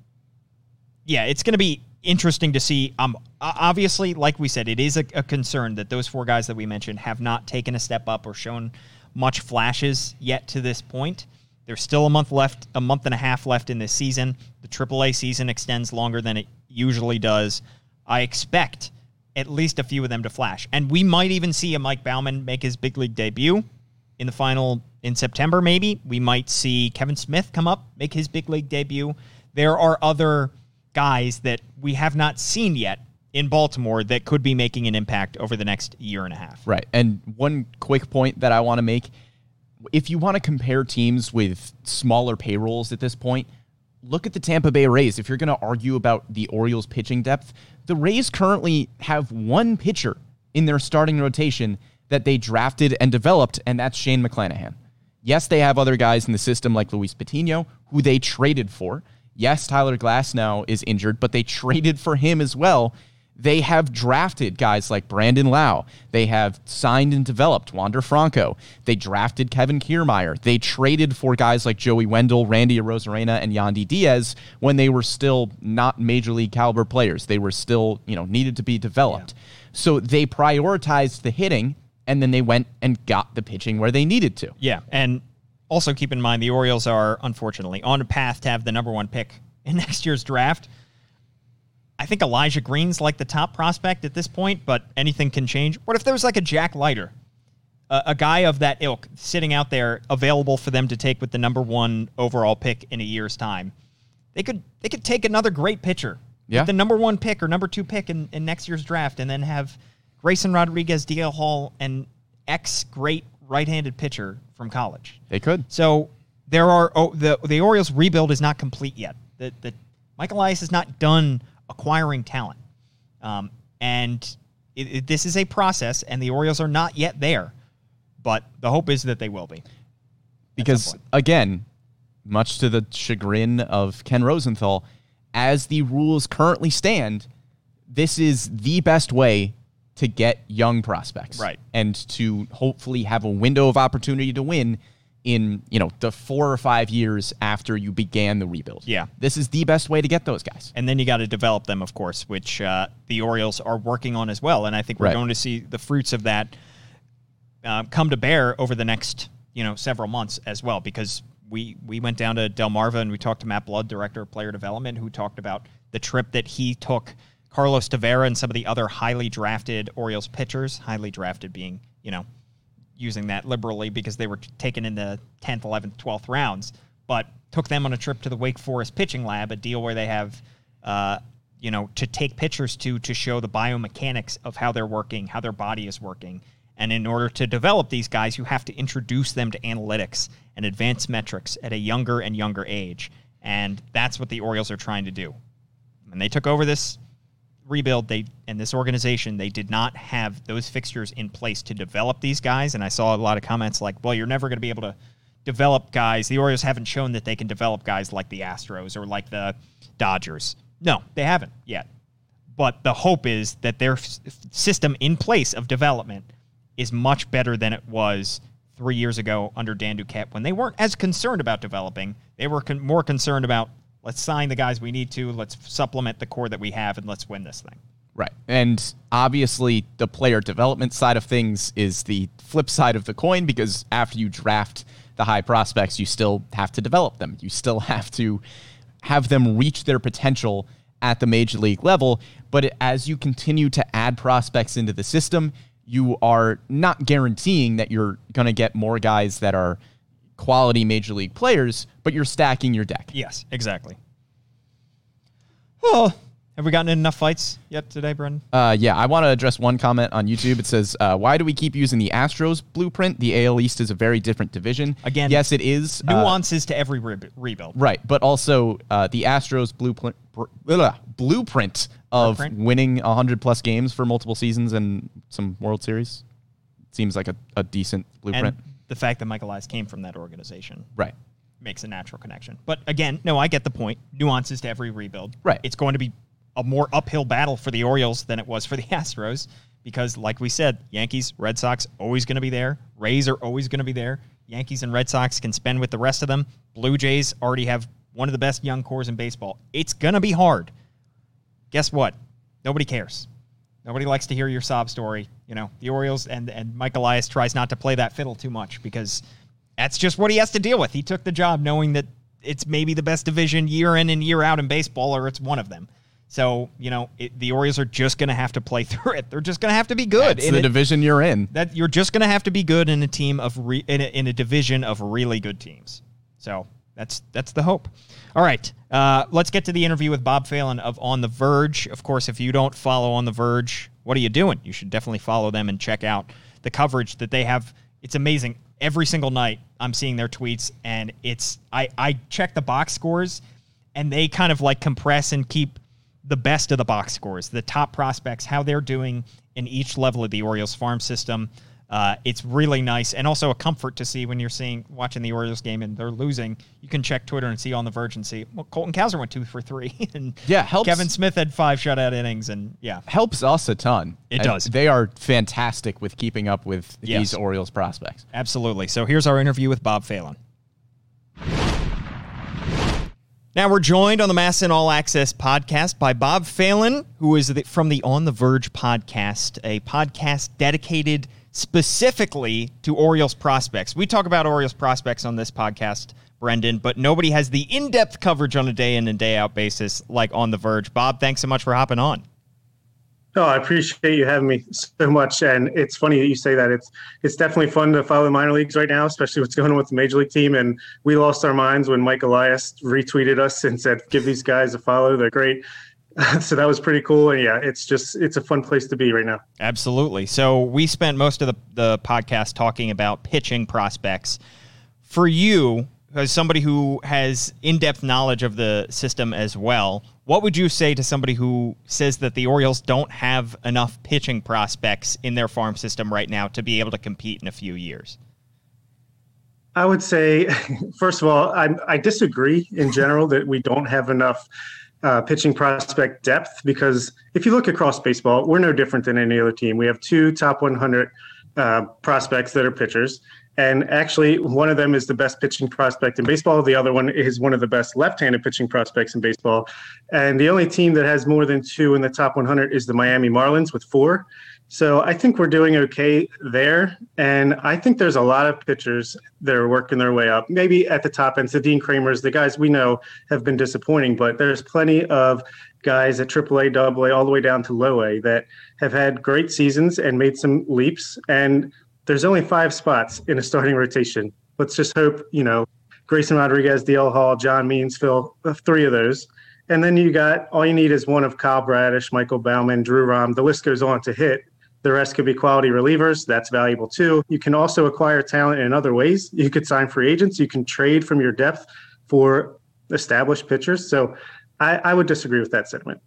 yeah, it's going to be interesting to see. Um, obviously, like we said, it is a, a concern that those four guys that we mentioned have not taken a step up or shown much flashes yet to this point. There's still a month left, a month and a half left in this season. The AAA season extends longer than it usually does. I expect at least a few of them to flash, and we might even see a Mike Baumann make his big league debut in the final in September, maybe. We might see Kevin Smith come up, make his big league debut. There are other guys that we have not seen yet in Baltimore that could be making an impact over the next year and a half. Right. And one quick point that I want to make if you want to compare teams with smaller payrolls at this point, look at the Tampa Bay Rays. If you're going to argue about the Orioles pitching depth, the Rays currently have one pitcher in their starting rotation that they drafted and developed, and that's Shane McClanahan. Yes, they have other guys in the system like Luis Patino, who they traded for. Yes, Tyler Glasnow is injured, but they traded for him as well. They have drafted guys like Brandon Lowe. They have signed and developed Wander Franco. They drafted Kevin Kiermaier. They traded for guys like Joey Wendle, Randy Arozarena, and Yandy Diaz when they were still not major league caliber players. They were still, you know, needed to be developed. So they prioritized the hitting and then they went and got the pitching where they needed to. Yeah, and also keep in mind the Orioles are unfortunately on a path to have the number one pick in next year's draft. I think Elijah Green's like the top prospect at this point, but anything can change. What if there was like a Jack Leiter, a, a guy of that ilk, sitting out there available for them to take with the number one overall pick in a year's time? They could they could take another great pitcher, Yeah. with the number one pick or number two pick in, in next year's draft, and then have Grayson Rodriguez, DL Hall, and ex great right-handed pitcher from college. They could. So there are oh, the the Orioles rebuild is not complete yet. The the Mike Elias is not done acquiring talent, um, and it, it- this is a process, and the Orioles are not yet there. But the hope is that they will be. because again, much to the chagrin of Ken Rosenthal, as the rules currently stand, this is the best way to get young prospects, Right. And to hopefully have a window of opportunity to win in you know the four or five years after you began the rebuild. Yeah. this is the best way to get those guys. And then you got to develop them, of course, which uh, the Orioles are working on as well. And I think we're Right. going to see the fruits of that uh, come to bear over the next, you know, several months as well. Because we we went down to Delmarva and we talked to Matt Blood, director of player development, who talked about the trip that he took Carlos Tavera and some of the other highly drafted Orioles pitchers, highly drafted being, you know, using that liberally because they were taken in the 10th, 11th, 12th rounds, but took them on a trip to the Wake Forest pitching lab, a deal where they have, uh, you know, to take pictures to to show the biomechanics of how they're working, how their body is working. And in order to develop these guys, you have to introduce them to analytics and advanced metrics at a younger and younger age. And that's what the Orioles are trying to do. And they took over this rebuild they and this organization they did not have those fixtures in place to develop these guys. And i saw a lot of comments like well you're never going to be able to develop guys. The orioles haven't shown that they can develop guys like the astros or like the dodgers. No they haven't yet. But the hope is that their s- system in place of development is much better than it was three years ago under Dan Duquette when they weren't as concerned about developing. They were con- more concerned about let's sign the guys we need to, let's supplement the core that we have, and let's win this thing. Right. And obviously, the player development side of things is the flip side of the coin because after you draft the high prospects, you still have to develop them. You still have to have them reach their potential at the major league level. But as you continue to add prospects into the system, you are not guaranteeing that you're going to get more guys that are quality major league players, but you're stacking your deck. Yes, exactly. Well, have we gotten in enough fights yet today, Brendan? Uh, yeah, I want to address one comment on YouTube. It says, uh, "Why do we keep using the Astros blueprint? The AL East is a very different division." Again, yes, it is uh, Nuances to every re- rebuild. right, but also uh, the Astros blueprint blah, blueprint of Blueprint? winning hundred plus games for multiple seasons and some World Series seems like a, a decent blueprint. And the fact that Michael Elias came from that organization right. makes a natural connection. But again, no, I get the point. Nuances to every rebuild. Right. It's going to be a more uphill battle for the Orioles than it was for the Astros because, like we said, Yankees, Red Sox always going to be there. Rays are always going to be there. Yankees and Red Sox can spend with the rest of them. Blue Jays already have one of the best young cores in baseball. It's going to be hard. Guess what? Nobody cares. Nobody likes to hear your sob story. You know, the Orioles and, and Mike Elias tries not to play that fiddle too much because that's just what he has to deal with. He took the job knowing that it's maybe the best division year in and year out in baseball, or it's one of them. So, you know, it, the Orioles are just going to have to play through it. They're just going to have to be good. It's in the it- division you're in. that you're just going to have to be good in a team of re, in, a, in a division of really good teams. So that's that's the hope. All right, uh, let's get to the interview with Bob Phelan of On the Verge. Of course, if you don't follow On the Verge, what are you doing? You should definitely follow them and check out the coverage that they have. It's amazing. Every single night, I'm seeing their tweets, and it's I I check the box scores, and they kind of like compress and keep the best of the box scores, the top prospects, how they're doing in each level of the Orioles farm system. Uh, it's really nice and also a comfort to see when you're seeing watching the Orioles game and they're losing. You can check Twitter and see on the Verge and see well, Colton Cowser went two for three, and Yeah, helps- Kevin Smith had five shutout innings, and yeah, Helps us a ton. It does. They are fantastic with keeping up with Yes. these Orioles prospects. Absolutely. So here's our interview with Bob Phelan. Now we're joined on the MASN All Access podcast by Bob Phelan, who is the, from the On the Verge podcast, a podcast dedicated specifically to Orioles prospects. We talk about Orioles prospects on this podcast, Brendan, but nobody has the in-depth coverage on a day in and day out basis like On the Verge. Bob, thanks so much for hopping on. Oh, I appreciate you having me so much, and it's funny that you say that. It's it's definitely fun to follow the minor leagues right now, especially what's going on with the major league team. And we lost our minds when Mike Elias retweeted us and said, "Give these guys a follow; they're great." so that was pretty cool, and yeah, it's just it's a fun place to be right now. Absolutely. So we spent most of the, the podcast talking about pitching prospects. For you, as somebody who has in depth knowledge of the system as well, what would you say to somebody who says that the Orioles don't have enough pitching prospects in their farm system right now to be able to compete in a few years? I would say, first of all, I, I disagree in general that we don't have enough uh, pitching prospect depth because if you look across baseball, we're no different than any other team. We have two top 100 uh, prospects that are pitchers. And actually, one of them is the best pitching prospect in baseball. The other one is one of the best left handed pitching prospects in baseball. And the only team that has more than two in the top 100 is the Miami Marlins with four. So I think we're doing okay there. And I think there's a lot of pitchers that are working their way up. Maybe at the top end, Dean Kremers, the guys we know have been disappointing, but there's plenty of guys at AAA, AA, all the way down to low A that have had great seasons and made some leaps. And there's only five spots in a starting rotation. Let's just hope, you know, Grayson Rodriguez, DL Hall, John Means fill uh, three of those. And then you got all you need is one of Kyle Bradish, Michael Baumann, Drew Rom. The list goes on to hit. The rest could be quality relievers. That's valuable too. You can also acquire talent in other ways. You could sign free agents. You can trade from your depth for established pitchers. So I, I would disagree with that sentiment.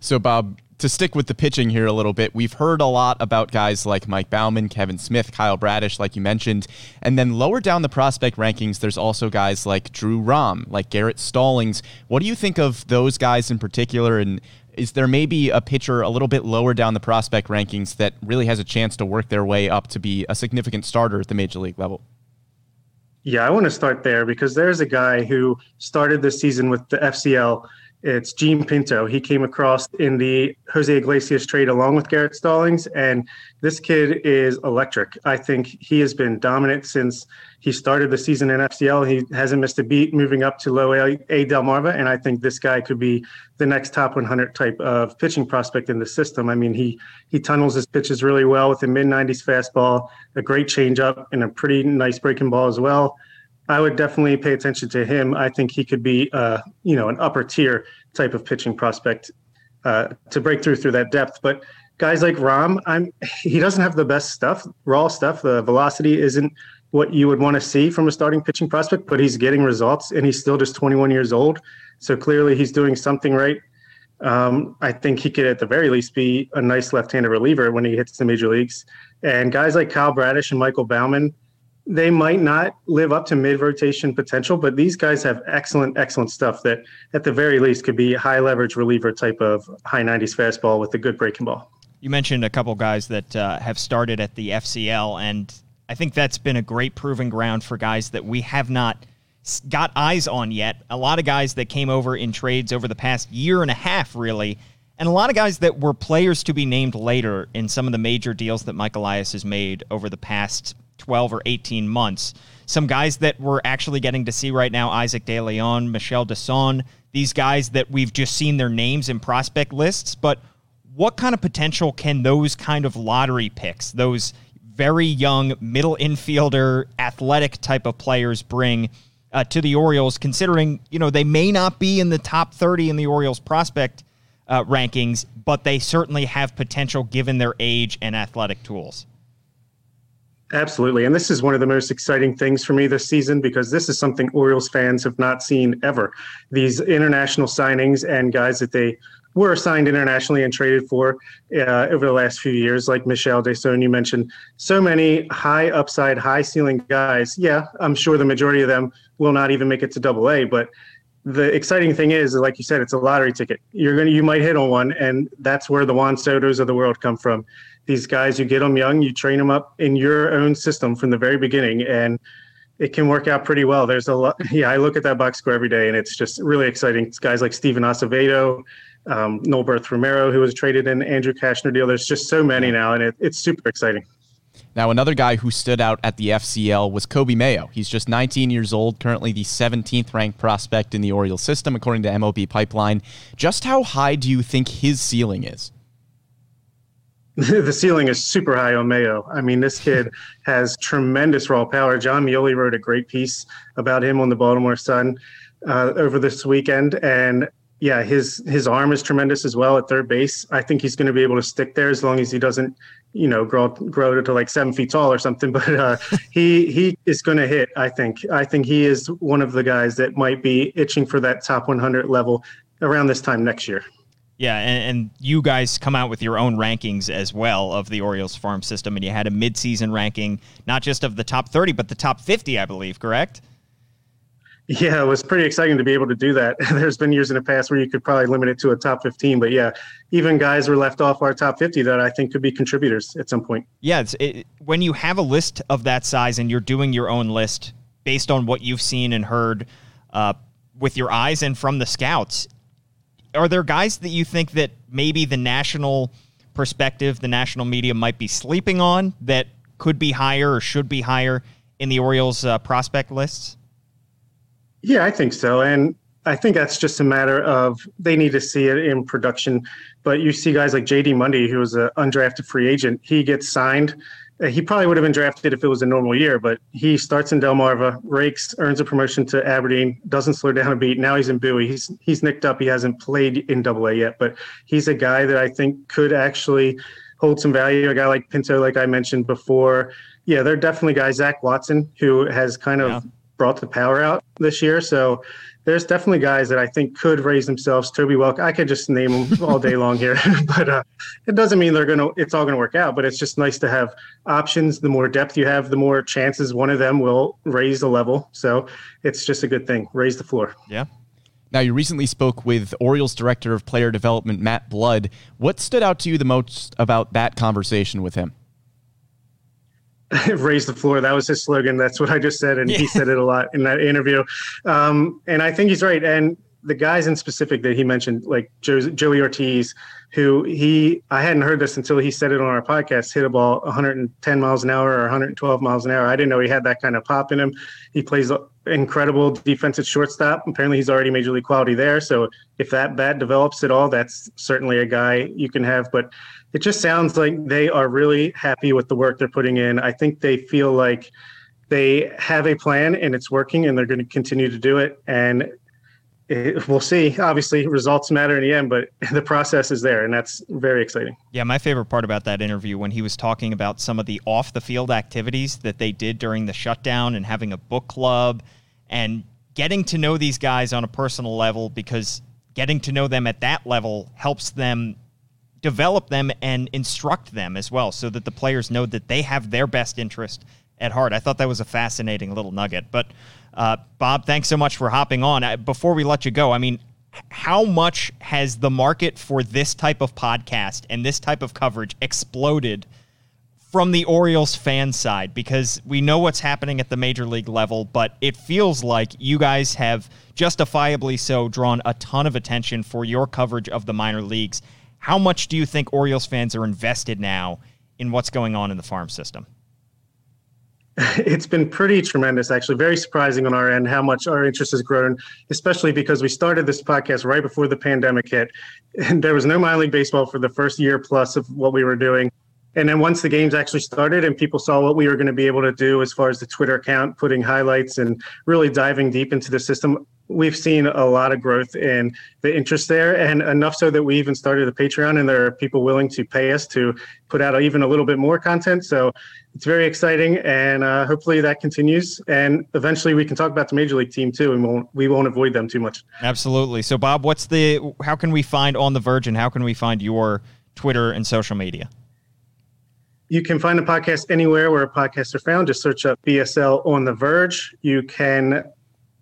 So, Bob, to stick with the pitching here a little bit, we've heard a lot about guys like Mike Baumann, Kevin Smith, Kyle Bradish, like you mentioned. And then lower down the prospect rankings, there's also guys like Drew Rom, like Garrett Stallings. What do you think of those guys in particular? And is there maybe a pitcher a little bit lower down the prospect rankings that really has a chance to work their way up to be a significant starter at the major league level? Yeah, I want to start there because there's a guy who started this season with the FCL it's Jean Pinto. He came across in the Jose Iglesias trade along with Garrett Stallings, and this kid is electric. I think he has been dominant since he started the season in FCL. He hasn't missed a beat moving up to low A, a Delmarva, and I think this guy could be the next top 100 type of pitching prospect in the system. I mean, he he tunnels his pitches really well with a mid 90s fastball, a great changeup, and a pretty nice breaking ball as well. I would definitely pay attention to him. I think he could be, uh, you know, an upper tier type of pitching prospect uh, to break through through that depth. But guys like Rom, I'm he doesn't have the best stuff, raw stuff. The velocity isn't what you would want to see from a starting pitching prospect, but he's getting results, and he's still just 21 years old. So clearly, he's doing something right. Um, I think he could, at the very least, be a nice left-handed reliever when he hits the major leagues. And guys like Kyle Bradish and Michael Baumann, they might not live up to mid rotation potential, but these guys have excellent, excellent stuff that at the very least could be high leverage reliever type of high 90s fastball with a good breaking ball. You mentioned a couple guys that uh, have started at the FCL, and I think that's been a great proving ground for guys that we have not got eyes on yet. A lot of guys that came over in trades over the past year and a half, really, and a lot of guys that were players to be named later in some of the major deals that Mike Elias has made over the past 12 or 18 months. Some guys that we're actually getting to see right now Isaac De Leon, Mishael Deson, these guys that we've just seen their names in prospect lists. But what kind of potential can those kind of lottery picks, those very young middle infielder, athletic type of players bring uh, to the Orioles, considering, you know, they may not be in the top 30 in the Orioles prospect uh, rankings, but they certainly have potential given their age and athletic tools. Absolutely. And this is one of the most exciting things for me this season because this is something Orioles fans have not seen ever. These international signings and guys that they were signed internationally and traded for uh, over the last few years, like Mishael Deson, you mentioned, so many high upside, high ceiling guys. Yeah, I'm sure the majority of them will not even make it to double A, but the exciting thing is, like you said, it's a lottery ticket. You're gonna, you might hit on one, and that's where the Juan Soto's of the world come from these guys, you get them young, you train them up in your own system from the very beginning, and it can work out pretty well. There's a lot. Yeah, I look at that box score every day, and it's just really exciting. It's guys like Steven Acevedo, um, Nolberth Romero, who was traded in Andrew Cashner deal. There's just so many now, and it, it's super exciting. Now, another guy who stood out at the FCL was Coby Mayo. He's just 19 years old, currently the 17th ranked prospect in the Orioles system, according to MLB Pipeline. Just how high do you think his ceiling is? the ceiling is super high on Mayo. I mean, this kid has tremendous raw power. Jon Meoli wrote a great piece about him on the Baltimore Sun uh, over this weekend, and yeah, his his arm is tremendous as well at third base. I think he's going to be able to stick there as long as he doesn't, you know, grow grow to like seven feet tall or something. But uh, he he is going to hit. I think. I think he is one of the guys that might be itching for that top 100 level around this time next year. Yeah, and, and, you guys come out with your own rankings as well of the Orioles farm system, and you had a midseason ranking, not just of the top 30, but the top 50, I believe, correct? Yeah, it was pretty exciting to be able to do that. There's been years in the past where you could probably limit it to a top 15, but yeah, even guys were left off our top 50 that I think could be contributors at some point. Yeah, it, when you have a list of that size and you're doing your own list based on what you've seen and heard uh, with your eyes and from the scouts, are there guys that you think that maybe the national perspective, the national media might be sleeping on that could be higher or should be higher in the Orioles uh, prospect lists? Yeah, I think so. And I think that's just a matter of they need to see it in production. But you see guys like JD Mundy, who was an undrafted free agent, he gets signed he probably would have been drafted if it was a normal year, but he starts in Delmarva, rakes, earns a promotion to Aberdeen, doesn't slow down a beat. Now he's in Bowie. He's he's nicked up. He hasn't played in Double A yet, but he's a guy that I think could actually hold some value. A guy like Pinto, like I mentioned before. Yeah, they're definitely guys. Zach Watson, who has kind of yeah. brought the power out this year. So there's definitely guys that I think could raise themselves. Toby Welk, I could just name them all day long here, but uh, it doesn't mean they're gonna. It's all gonna work out. But it's just nice to have options. The more depth you have, the more chances one of them will raise the level. So it's just a good thing. Raise the floor. Yeah. Now, you recently spoke with Orioles Director of Player Development, Matt Blood. What stood out to you the most about that conversation with him? raise the floor. That was his slogan. That's what I just said, and yeah. he said it a lot in that interview. Um, and I think he's right. And the guys in specific that he mentioned, like Joey Ortiz, who he I hadn't heard this until he said it on our podcast, hit a ball 110 miles an hour or 112 miles an hour. I didn't know he had that kind of pop in him. He plays incredible defensive shortstop. Apparently, he's already major league quality there. So if that bat develops at all, that's certainly a guy you can have. But it just sounds like they are really happy with the work they're putting in. I think they feel like they have a plan and it's working and they're going to continue to do it. And it, we'll see. Obviously, results matter in the end, but the process is there, and that's very exciting. Yeah, my favorite part about that interview when he was talking about some of the off the field activities that they did during the shutdown and having a book club and getting to know these guys on a personal level because getting to know them at that level helps them develop them and instruct them as well so that the players know that they have their best interest at heart. I thought that was a fascinating little nugget. But uh, Bob, thanks so much for hopping on. Before we let you go, I mean, how much has the market for this type of podcast and this type of coverage exploded from the Orioles fan side? Because we know what's happening at the major league level, but it feels like you guys have justifiably so drawn a ton of attention for your coverage of the minor leagues. How much do you think Orioles fans are invested now in what's going on in the farm system? it's been pretty tremendous, actually. Very surprising on our end how much our interest has grown, especially because we started this podcast right before the pandemic hit. And there was no minor league baseball for the first year plus of what we were doing. And then once the games actually started and people saw what we were going to be able to do as far as the Twitter account, putting highlights and really diving deep into the system, we've seen a lot of growth in the interest there and enough so that we even started a patreon and there are people willing to pay us to put out even a little bit more content so it's very exciting and uh, hopefully that continues and eventually we can talk about the major league team too and won't, we won't avoid them too much absolutely so bob what's the how can we find on the verge and how can we find your twitter and social media you can find the podcast anywhere where podcasts are found. Just search up BSL on the Verge. You can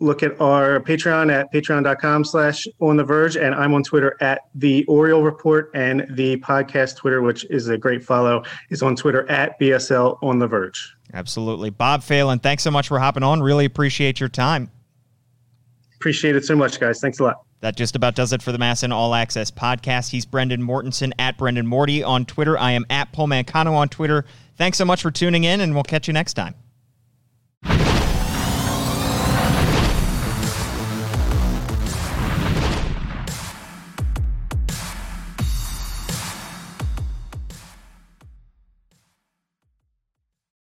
look at our Patreon at patreon.com slash on the verge. And I'm on Twitter at the Oriole Report and the podcast Twitter, which is a great follow, is on Twitter at BSL on the verge. Absolutely. Bob Phelan, thanks so much for hopping on. Really appreciate your time. Appreciate it so much, guys. Thanks a lot. That just about does it for the MASN All Access podcast. He's Brendan Mortensen at Brendan Morty on Twitter. I am at Paul Mancano on Twitter. Thanks so much for tuning in, and we'll catch you next time.